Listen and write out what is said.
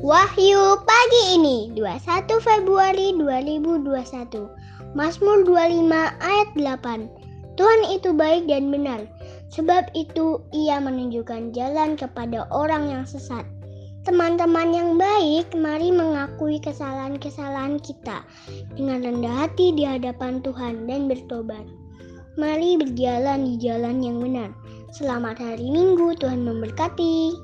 Wahyu pagi ini 21 Februari 2021 Mazmur 25 ayat 8 Tuhan itu baik dan benar Sebab itu ia menunjukkan jalan kepada orang yang sesat Teman-teman yang baik, mari mengakui kesalahan-kesalahan kita dengan rendah hati di hadapan Tuhan dan bertobat. Mari berjalan di jalan yang benar. Selamat hari Minggu, Tuhan memberkati.